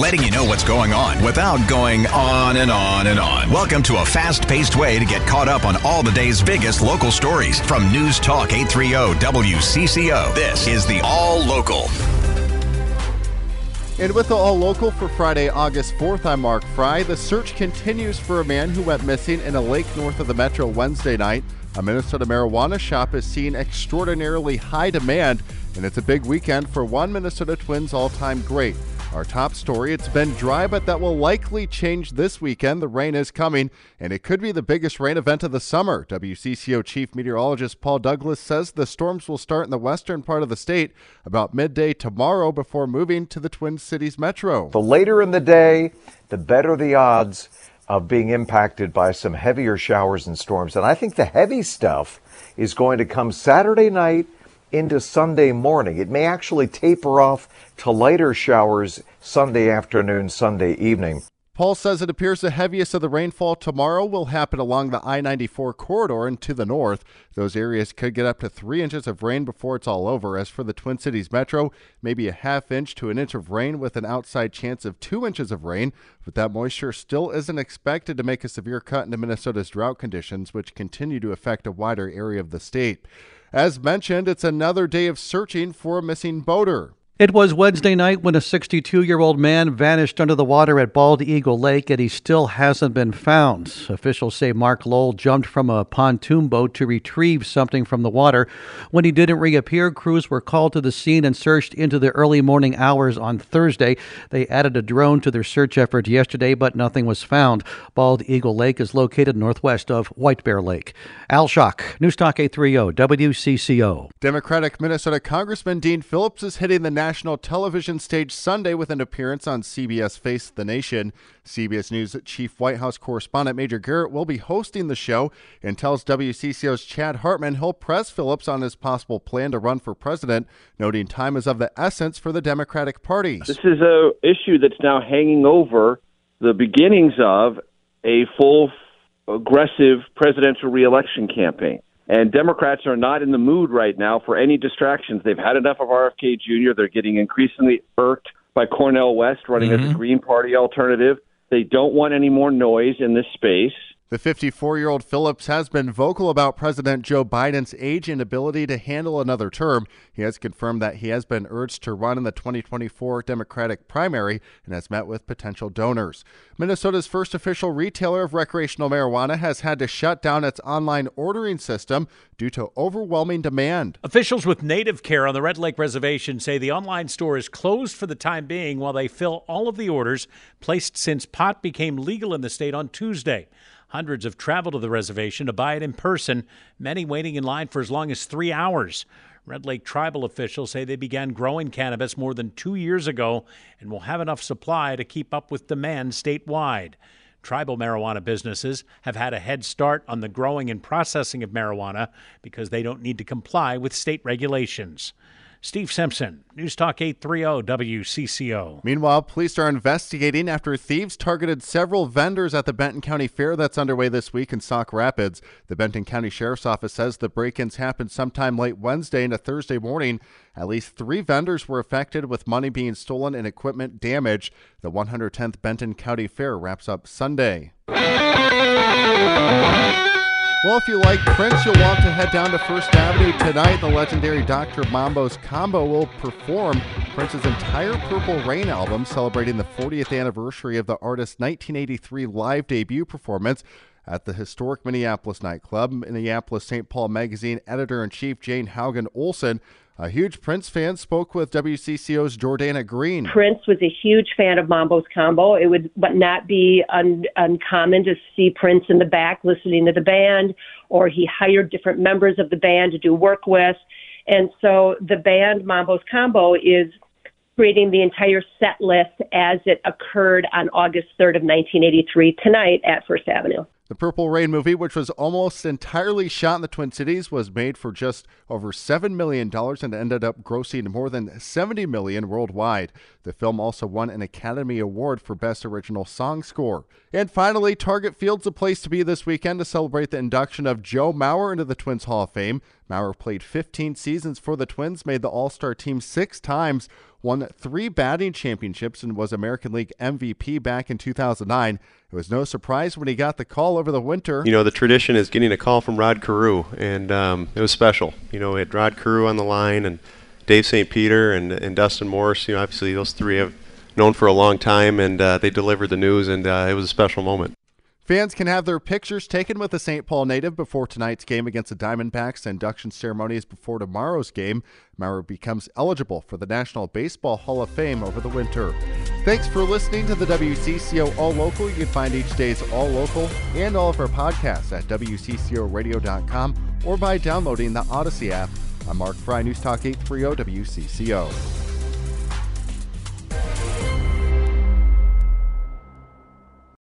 letting you know what's going on without going on and on and on. Welcome to a fast paced way to get caught up on all the day's biggest local stories from News Talk 830 WCCO. This is the All Local. And with the All Local for Friday, August 4th, I'm Mark Freie. The search continues for a man who went missing in a lake north of the metro Wednesday night. A Minnesota marijuana shop is seeing extraordinarily high demand, and it's a big weekend for one Minnesota Twins all time great. Our top story it's been dry, but that will likely change this weekend. The rain is coming, and it could be the biggest rain event of the summer. WCCO Chief Meteorologist Paul Douglas says the storms will start in the western part of the state about midday tomorrow before moving to the Twin Cities metro. The later in the day, the better the odds of being impacted by some heavier showers and storms. And I think the heavy stuff is going to come Saturday night into Sunday morning. It may actually taper off to lighter showers Sunday afternoon, Sunday evening. Paul says it appears the heaviest of the rainfall tomorrow will happen along the I 94 corridor and to the north. Those areas could get up to three inches of rain before it's all over. As for the Twin Cities Metro, maybe a half inch to an inch of rain with an outside chance of two inches of rain. But that moisture still isn't expected to make a severe cut into Minnesota's drought conditions, which continue to affect a wider area of the state. As mentioned, it's another day of searching for a missing boater. It was Wednesday night when a 62 year old man vanished under the water at Bald Eagle Lake and he still hasn't been found. Officials say Mark Lowell jumped from a pontoon boat to retrieve something from the water. When he didn't reappear, crews were called to the scene and searched into the early morning hours on Thursday. They added a drone to their search effort yesterday, but nothing was found. Bald Eagle Lake is located northwest of White Bear Lake. Al Shock, News Talk 830, WCCO. Democratic Minnesota Congressman Dean Phillips is hitting the national national television stage Sunday with an appearance on CBS Face the Nation. CBS News Chief White House correspondent Major Garrett will be hosting the show and tells WCCO's Chad Hartman he'll press Phillips on his possible plan to run for president, noting time is of the essence for the Democratic Party. This is a issue that's now hanging over the beginnings of a full aggressive presidential reelection campaign. And Democrats are not in the mood right now for any distractions. They've had enough of RFK Jr. They're getting increasingly irked by Cornel West running mm-hmm. as a Green Party alternative. They don't want any more noise in this space. The 54 year old Phillips has been vocal about President Joe Biden's age and ability to handle another term. He has confirmed that he has been urged to run in the 2024 Democratic primary and has met with potential donors. Minnesota's first official retailer of recreational marijuana has had to shut down its online ordering system due to overwhelming demand. Officials with Native Care on the Red Lake Reservation say the online store is closed for the time being while they fill all of the orders placed since pot became legal in the state on Tuesday. Hundreds have traveled to the reservation to buy it in person, many waiting in line for as long as three hours. Red Lake tribal officials say they began growing cannabis more than two years ago and will have enough supply to keep up with demand statewide. Tribal marijuana businesses have had a head start on the growing and processing of marijuana because they don't need to comply with state regulations. Steve Simpson, News Talk 830 WCCO. Meanwhile, police are investigating after thieves targeted several vendors at the Benton County Fair that's underway this week in Sauk Rapids. The Benton County Sheriff's Office says the break ins happened sometime late Wednesday into Thursday morning. At least three vendors were affected with money being stolen and equipment damaged. The 110th Benton County Fair wraps up Sunday. Well, if you like Prince, you'll want to head down to First Avenue tonight. The legendary Dr. Mambo's Combo will perform Prince's entire Purple Rain album, celebrating the 40th anniversary of the artist's 1983 live debut performance at the historic Minneapolis nightclub. Minneapolis St. Paul Magazine editor in chief Jane Haugen Olson a huge Prince fan spoke with WCCO's Jordana Green. Prince was a huge fan of Mambo's Combo. It would but not be un, uncommon to see Prince in the back listening to the band, or he hired different members of the band to do work with. And so the band Mambo's Combo is creating the entire set list as it occurred on August 3rd of 1983 tonight at First Avenue. The Purple Rain movie, which was almost entirely shot in the Twin Cities, was made for just over $7 million and ended up grossing more than 70 million worldwide. The film also won an Academy Award for Best Original Song Score. And finally, Target Field's a place to be this weekend to celebrate the induction of Joe Mauer into the Twins Hall of Fame. Mauer played 15 seasons for the Twins, made the All Star team six times, won three batting championships, and was American League MVP back in 2009. It was no surprise when he got the call over the winter. You know, the tradition is getting a call from Rod Carew, and um, it was special. You know, we had Rod Carew on the line, and Dave St. Peter, and, and Dustin Morse. You know, obviously those three have known for a long time, and uh, they delivered the news, and uh, it was a special moment. Fans can have their pictures taken with the St. Paul native before tonight's game against the Diamondbacks. Induction ceremony is before tomorrow's game. Mauer becomes eligible for the National Baseball Hall of Fame over the winter. Thanks for listening to the WCCO All Local. You can find each day's All Local and all of our podcasts at WCCORadio.com or by downloading the Odyssey app. I'm Mark Freie, News Talk 830 WCCO.